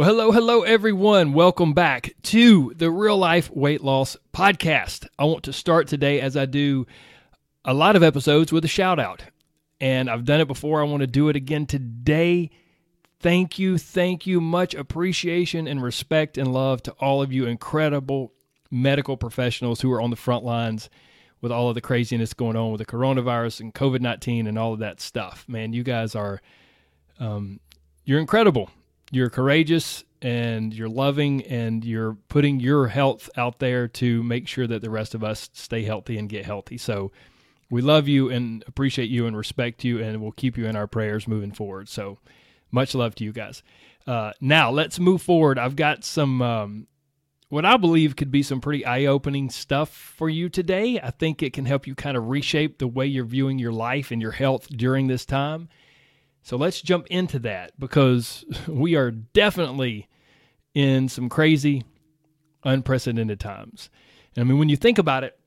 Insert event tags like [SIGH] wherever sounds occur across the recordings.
Well, hello, hello, everyone. Welcome back to the Real Life Weight Loss Podcast. I want to start today, as I do a lot of episodes, with a shout out. And I've done it before. I want to do it again today. Thank you, thank you. Much appreciation and respect and love to all of you incredible medical professionals who are on the front lines with all of the craziness going on with the coronavirus and COVID 19 and all of that stuff. Man, you guys are, um, you're incredible you're courageous and you're loving and you're putting your health out there to make sure that the rest of us stay healthy and get healthy. So we love you and appreciate you and respect you and we'll keep you in our prayers moving forward. So much love to you guys. Uh, now let's move forward. I've got some, um, what I believe could be some pretty eye opening stuff for you today. I think it can help you kind of reshape the way you're viewing your life and your health during this time. So let's jump into that because [LAUGHS] we are definitely in some crazy, unprecedented times. And I mean, when you think about it,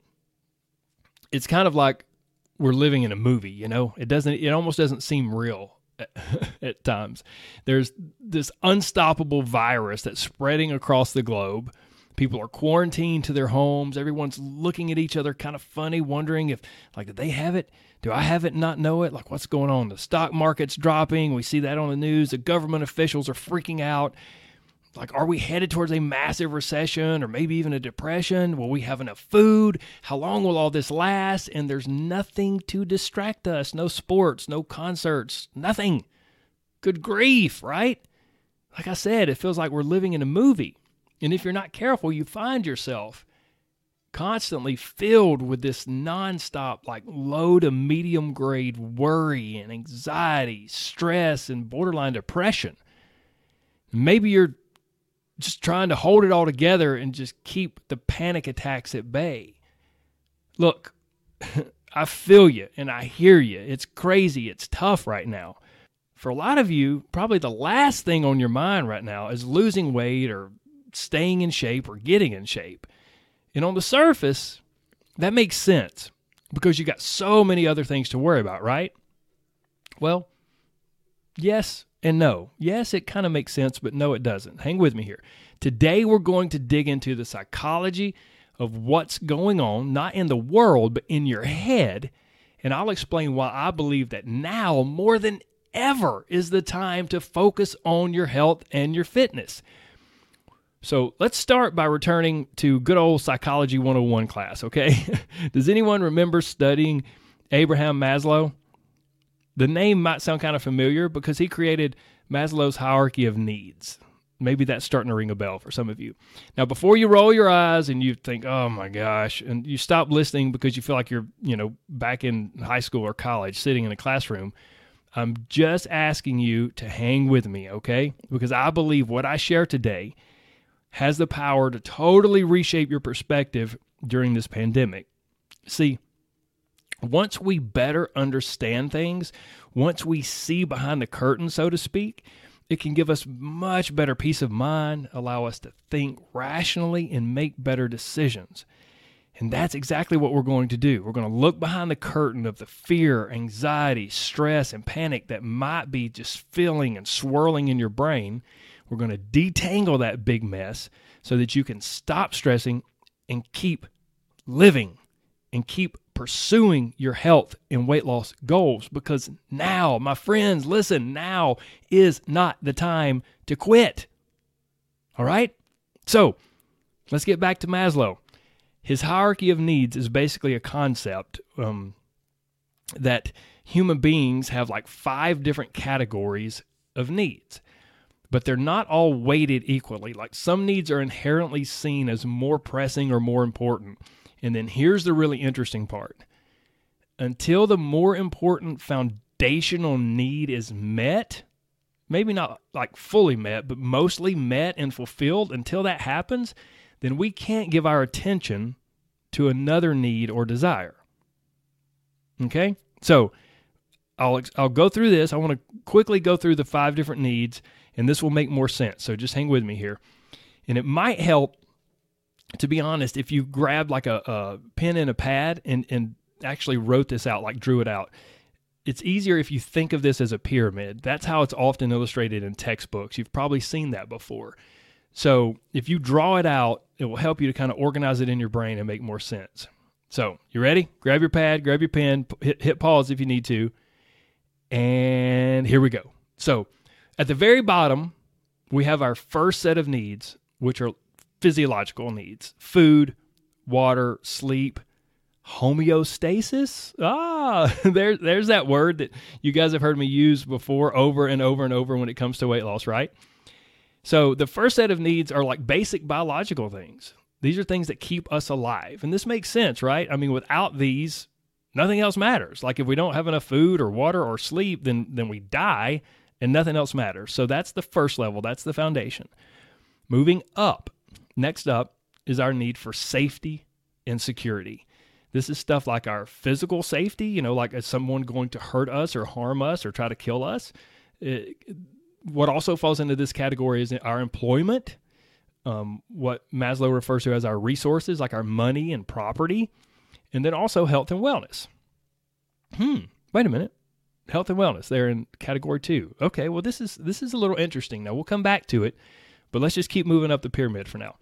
it's kind of like we're living in a movie, you know? It doesn't, it almost doesn't seem real at, [LAUGHS] at times. There's this unstoppable virus that's spreading across the globe. People are quarantined to their homes. Everyone's looking at each other kind of funny, wondering if, like, did they have it? Do I have it and not know it? Like, what's going on? The stock market's dropping. We see that on the news. The government officials are freaking out. Like, are we headed towards a massive recession or maybe even a depression? Will we have enough food? How long will all this last? And there's nothing to distract us no sports, no concerts, nothing. Good grief, right? Like I said, it feels like we're living in a movie. And if you're not careful, you find yourself constantly filled with this nonstop, like low to medium grade worry and anxiety, stress, and borderline depression. Maybe you're just trying to hold it all together and just keep the panic attacks at bay. Look, [LAUGHS] I feel you and I hear you. It's crazy. It's tough right now. For a lot of you, probably the last thing on your mind right now is losing weight or staying in shape or getting in shape. And on the surface, that makes sense because you got so many other things to worry about, right? Well, yes and no. Yes, it kind of makes sense, but no, it doesn't. Hang with me here. Today, we're going to dig into the psychology of what's going on, not in the world, but in your head. And I'll explain why I believe that now, more than ever, is the time to focus on your health and your fitness. So let's start by returning to good old Psychology 101 class, okay? [LAUGHS] Does anyone remember studying Abraham Maslow? The name might sound kind of familiar because he created Maslow's hierarchy of needs. Maybe that's starting to ring a bell for some of you. Now, before you roll your eyes and you think, oh my gosh, and you stop listening because you feel like you're, you know, back in high school or college sitting in a classroom, I'm just asking you to hang with me, okay? Because I believe what I share today has the power to totally reshape your perspective during this pandemic. See, once we better understand things, once we see behind the curtain, so to speak, it can give us much better peace of mind, allow us to think rationally, and make better decisions. And that's exactly what we're going to do. We're going to look behind the curtain of the fear, anxiety, stress, and panic that might be just filling and swirling in your brain we're going to detangle that big mess so that you can stop stressing and keep living and keep pursuing your health and weight loss goals because now, my friends, listen, now is not the time to quit. All right? So, let's get back to Maslow. His hierarchy of needs is basically a concept um, that human beings have like five different categories of needs but they're not all weighted equally. Like some needs are inherently seen as more pressing or more important. And then here's the really interesting part until the more important foundational need is met, maybe not like fully met, but mostly met and fulfilled, until that happens, then we can't give our attention to another need or desire. Okay? So I'll, I'll go through this. I want to quickly go through the five different needs, and this will make more sense. So just hang with me here. And it might help, to be honest, if you grabbed like a, a pen and a pad and, and actually wrote this out, like drew it out. It's easier if you think of this as a pyramid. That's how it's often illustrated in textbooks. You've probably seen that before. So if you draw it out, it will help you to kind of organize it in your brain and make more sense. So you ready? Grab your pad, grab your pen, hit, hit pause if you need to. And here we go. So at the very bottom, we have our first set of needs, which are physiological needs food, water, sleep, homeostasis. Ah, [LAUGHS] there, there's that word that you guys have heard me use before over and over and over when it comes to weight loss, right? So the first set of needs are like basic biological things. These are things that keep us alive. And this makes sense, right? I mean, without these, nothing else matters. Like if we don't have enough food or water or sleep, then then we die and nothing else matters. So that's the first level, that's the foundation. Moving up. Next up is our need for safety and security. This is stuff like our physical safety, you know, like is someone going to hurt us or harm us or try to kill us. It, what also falls into this category is our employment, um, what Maslow refers to as our resources, like our money and property, and then also health and wellness. Hmm, wait a minute. Health and wellness, they're in category two. Okay, well this is this is a little interesting. Now we'll come back to it, but let's just keep moving up the pyramid for now.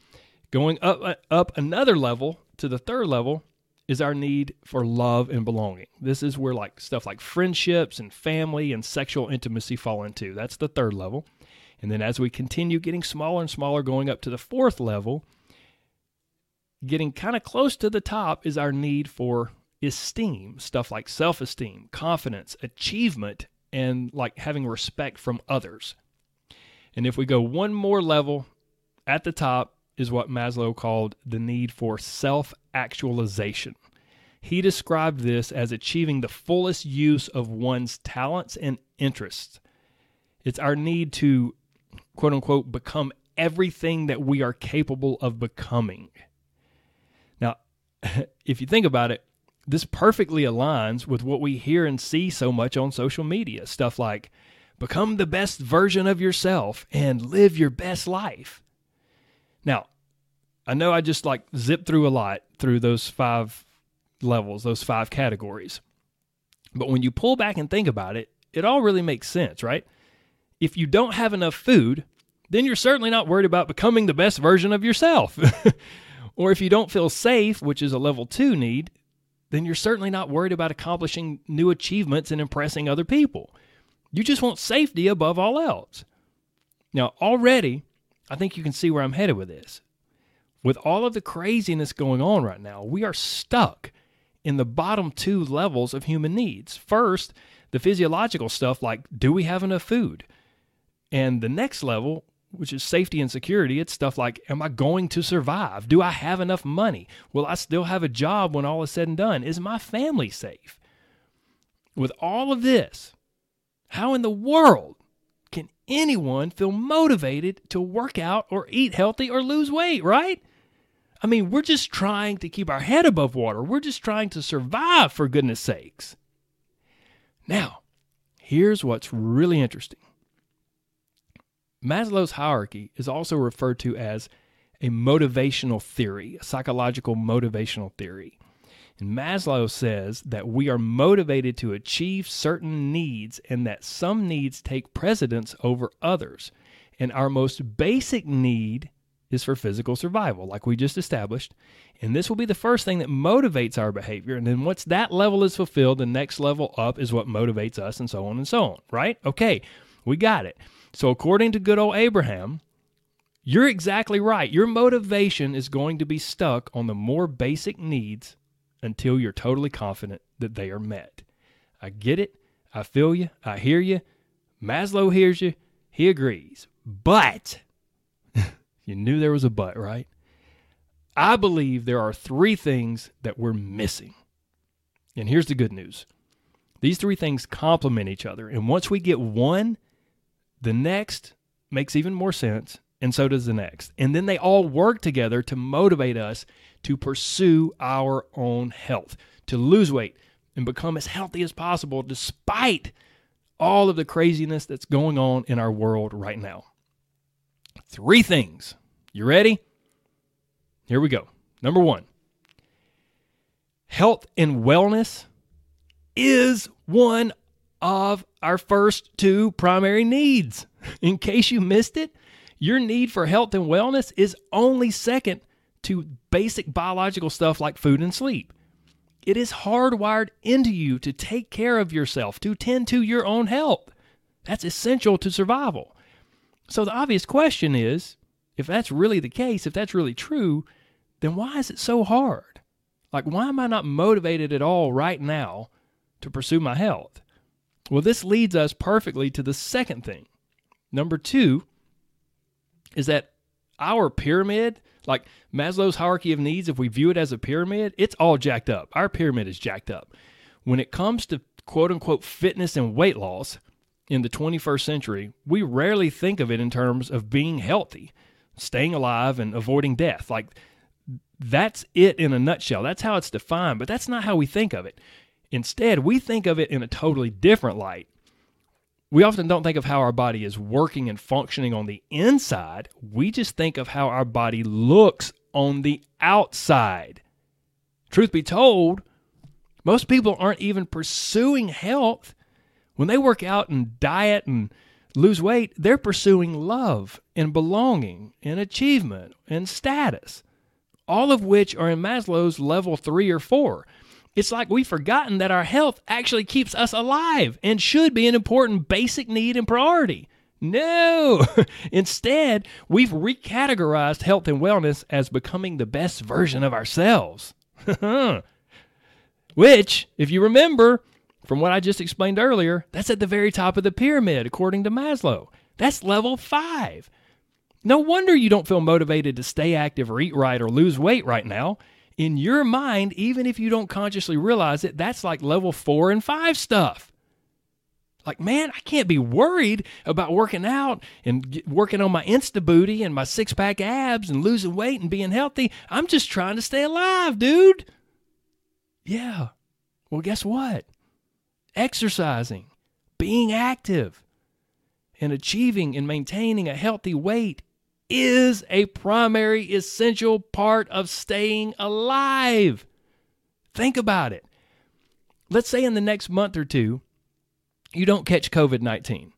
Going up uh, up another level to the third level is our need for love and belonging. This is where like stuff like friendships and family and sexual intimacy fall into. That's the third level. And then as we continue getting smaller and smaller, going up to the fourth level, getting kind of close to the top is our need for esteem, stuff like self esteem, confidence, achievement, and like having respect from others. And if we go one more level at the top, is what Maslow called the need for self actualization. He described this as achieving the fullest use of one's talents and interests. It's our need to, quote unquote, become everything that we are capable of becoming. Now, [LAUGHS] if you think about it, this perfectly aligns with what we hear and see so much on social media. Stuff like, become the best version of yourself and live your best life. Now, I know I just like zipped through a lot through those five levels, those five categories. But when you pull back and think about it, it all really makes sense, right? If you don't have enough food, then you're certainly not worried about becoming the best version of yourself. [LAUGHS] or if you don't feel safe, which is a level two need, then you're certainly not worried about accomplishing new achievements and impressing other people. You just want safety above all else. Now, already, I think you can see where I'm headed with this. With all of the craziness going on right now, we are stuck in the bottom two levels of human needs. First, the physiological stuff like do we have enough food? And the next level, which is safety and security, it's stuff like am I going to survive? Do I have enough money? Will I still have a job when all is said and done? Is my family safe? With all of this, how in the world can anyone feel motivated to work out or eat healthy or lose weight, right? I mean, we're just trying to keep our head above water. We're just trying to survive, for goodness sakes. Now, here's what's really interesting Maslow's hierarchy is also referred to as a motivational theory, a psychological motivational theory. And Maslow says that we are motivated to achieve certain needs and that some needs take precedence over others. And our most basic need is for physical survival, like we just established. And this will be the first thing that motivates our behavior. And then once that level is fulfilled, the next level up is what motivates us, and so on and so on, right? Okay, we got it. So, according to good old Abraham, you're exactly right. Your motivation is going to be stuck on the more basic needs until you're totally confident that they are met. I get it. I feel you. I hear you. Maslow hears you. He agrees. But [LAUGHS] you knew there was a but, right? I believe there are three things that we're missing. And here's the good news these three things complement each other. And once we get one, the next makes even more sense, and so does the next. And then they all work together to motivate us to pursue our own health, to lose weight and become as healthy as possible despite all of the craziness that's going on in our world right now. Three things. You ready? Here we go. Number one health and wellness is one of our first two primary needs. [LAUGHS] In case you missed it, your need for health and wellness is only second to basic biological stuff like food and sleep. It is hardwired into you to take care of yourself, to tend to your own health. That's essential to survival. So the obvious question is if that's really the case, if that's really true, then why is it so hard? Like, why am I not motivated at all right now to pursue my health? Well, this leads us perfectly to the second thing. Number two is that our pyramid, like Maslow's hierarchy of needs, if we view it as a pyramid, it's all jacked up. Our pyramid is jacked up. When it comes to quote unquote fitness and weight loss in the 21st century, we rarely think of it in terms of being healthy, staying alive, and avoiding death. Like, that's it in a nutshell. That's how it's defined, but that's not how we think of it. Instead, we think of it in a totally different light. We often don't think of how our body is working and functioning on the inside. We just think of how our body looks on the outside. Truth be told, most people aren't even pursuing health. When they work out and diet and lose weight, they're pursuing love and belonging and achievement and status all of which are in Maslow's level three or four. It's like we've forgotten that our health actually keeps us alive and should be an important basic need and priority. No! [LAUGHS] Instead, we've recategorized health and wellness as becoming the best version of ourselves. [LAUGHS] Which, if you remember from what I just explained earlier, that's at the very top of the pyramid, according to Maslow. That's level five. No wonder you don't feel motivated to stay active or eat right or lose weight right now. In your mind, even if you don't consciously realize it, that's like level four and five stuff. Like, man, I can't be worried about working out and working on my Insta booty and my six pack abs and losing weight and being healthy. I'm just trying to stay alive, dude. Yeah. Well, guess what? Exercising, being active, and achieving and maintaining a healthy weight is a primary essential part of staying alive. Think about it. Let's say in the next month or two, you don't catch COVID 19,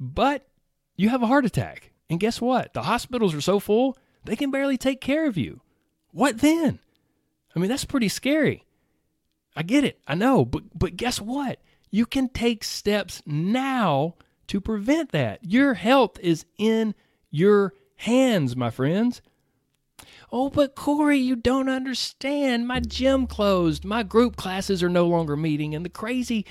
but you have a heart attack. And guess what? The hospitals are so full, they can barely take care of you. What then? I mean, that's pretty scary. I get it. I know. But, but guess what? You can take steps now to prevent that. Your health is in your hands, my friends. Oh, but Corey, you don't understand. My gym closed. My group classes are no longer meeting, and the crazy,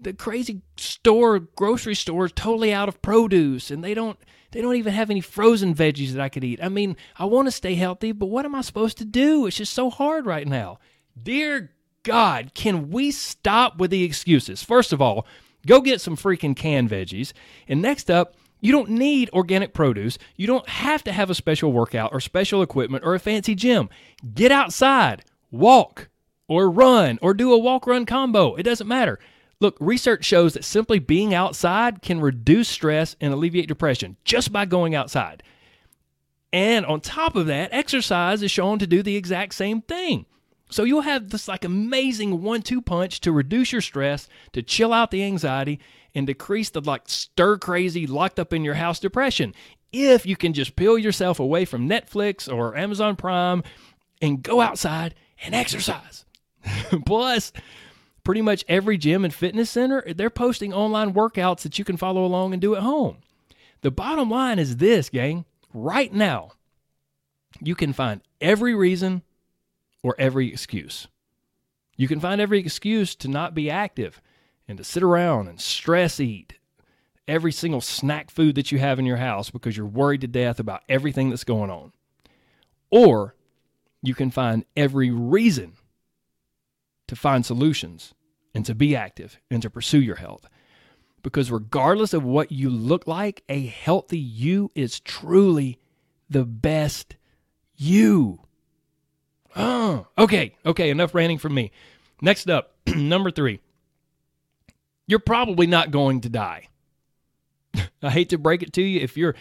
the crazy store, grocery store is totally out of produce, and they don't, they don't even have any frozen veggies that I could eat. I mean, I want to stay healthy, but what am I supposed to do? It's just so hard right now. Dear God, can we stop with the excuses? First of all, go get some freaking canned veggies, and next up you don't need organic produce. You don't have to have a special workout or special equipment or a fancy gym. Get outside, walk, or run, or do a walk run combo. It doesn't matter. Look, research shows that simply being outside can reduce stress and alleviate depression just by going outside. And on top of that, exercise is shown to do the exact same thing. So you'll have this like amazing one two punch to reduce your stress, to chill out the anxiety, and decrease the like stir crazy locked up in your house depression. If you can just peel yourself away from Netflix or Amazon Prime and go outside and exercise. [LAUGHS] Plus, pretty much every gym and fitness center, they're posting online workouts that you can follow along and do at home. The bottom line is this, gang. Right now, you can find every reason or every excuse. You can find every excuse to not be active and to sit around and stress eat every single snack food that you have in your house because you're worried to death about everything that's going on. Or you can find every reason to find solutions and to be active and to pursue your health. Because regardless of what you look like, a healthy you is truly the best you. Oh, [GASPS] okay, okay, enough ranting from me. Next up, [CLEARS THROAT] number three. You're probably not going to die. [LAUGHS] I hate to break it to you. If you're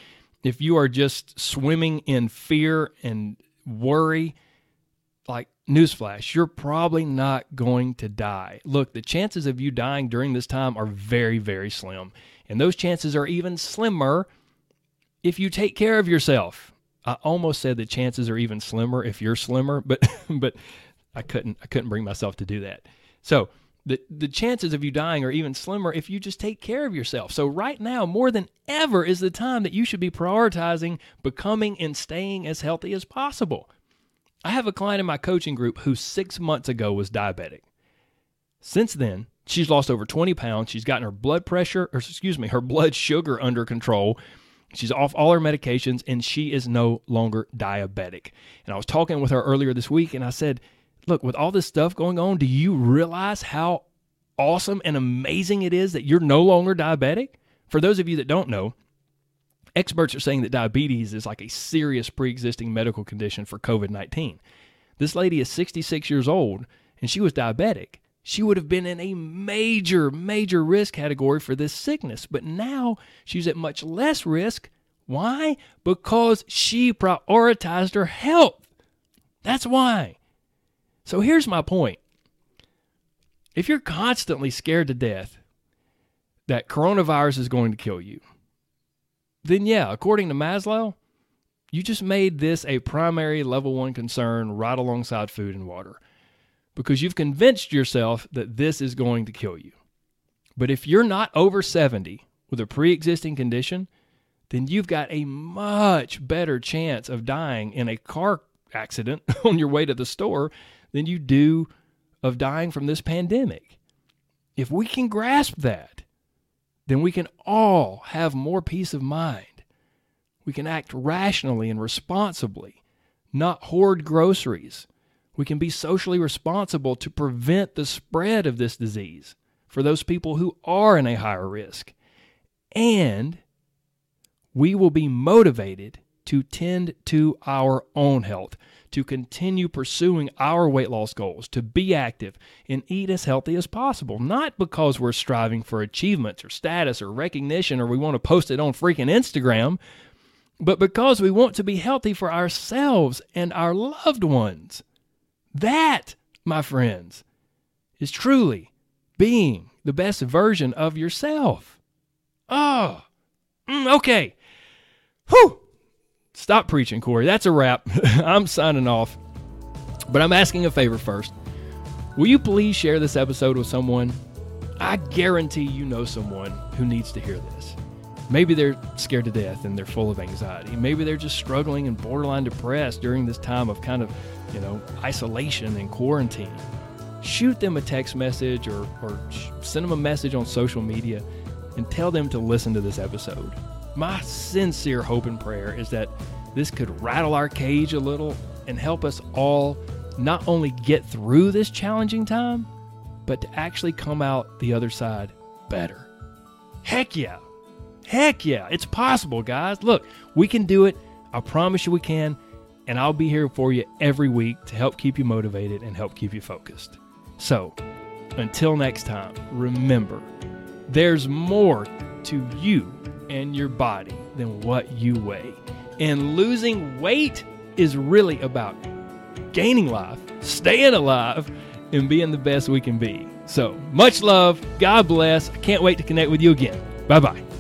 if you are just swimming in fear and worry, like newsflash, you're probably not going to die. Look, the chances of you dying during this time are very, very slim. And those chances are even slimmer if you take care of yourself. I almost said the chances are even slimmer if you're slimmer, but [LAUGHS] but I couldn't I couldn't bring myself to do that. So the the chances of you dying are even slimmer if you just take care of yourself. So right now, more than ever, is the time that you should be prioritizing becoming and staying as healthy as possible. I have a client in my coaching group who six months ago was diabetic. Since then, she's lost over 20 pounds. She's gotten her blood pressure, or excuse me, her blood sugar under control. She's off all her medications and she is no longer diabetic. And I was talking with her earlier this week and I said, Look, with all this stuff going on, do you realize how awesome and amazing it is that you're no longer diabetic? For those of you that don't know, experts are saying that diabetes is like a serious pre existing medical condition for COVID 19. This lady is 66 years old and she was diabetic she would have been in a major, major risk category for this sickness. But now she's at much less risk. Why? Because she prioritized her health. That's why. So here's my point. If you're constantly scared to death that coronavirus is going to kill you, then yeah, according to Maslow, you just made this a primary level one concern right alongside food and water because you've convinced yourself that this is going to kill you. But if you're not over 70 with a pre existing condition, then you've got a much better chance of dying in a car accident [LAUGHS] on your way to the store than you do of dying from this pandemic. If we can grasp that, then we can all have more peace of mind. We can act rationally and responsibly, not hoard groceries we can be socially responsible to prevent the spread of this disease for those people who are in a higher risk. And we will be motivated to tend to our own health, to continue pursuing our weight loss goals, to be active and eat as healthy as possible. Not because we're striving for achievements or status or recognition or we want to post it on freaking Instagram, but because we want to be healthy for ourselves and our loved ones. That, my friends, is truly being the best version of yourself. Oh, okay. Whew. Stop preaching, Corey. That's a wrap. [LAUGHS] I'm signing off. But I'm asking a favor first. Will you please share this episode with someone? I guarantee you know someone who needs to hear this. Maybe they're scared to death and they're full of anxiety. Maybe they're just struggling and borderline depressed during this time of kind of, you know, isolation and quarantine. Shoot them a text message or, or send them a message on social media and tell them to listen to this episode. My sincere hope and prayer is that this could rattle our cage a little and help us all not only get through this challenging time, but to actually come out the other side better. Heck yeah! Heck yeah, it's possible, guys. Look, we can do it. I promise you we can. And I'll be here for you every week to help keep you motivated and help keep you focused. So, until next time, remember there's more to you and your body than what you weigh. And losing weight is really about gaining life, staying alive, and being the best we can be. So, much love. God bless. I can't wait to connect with you again. Bye bye.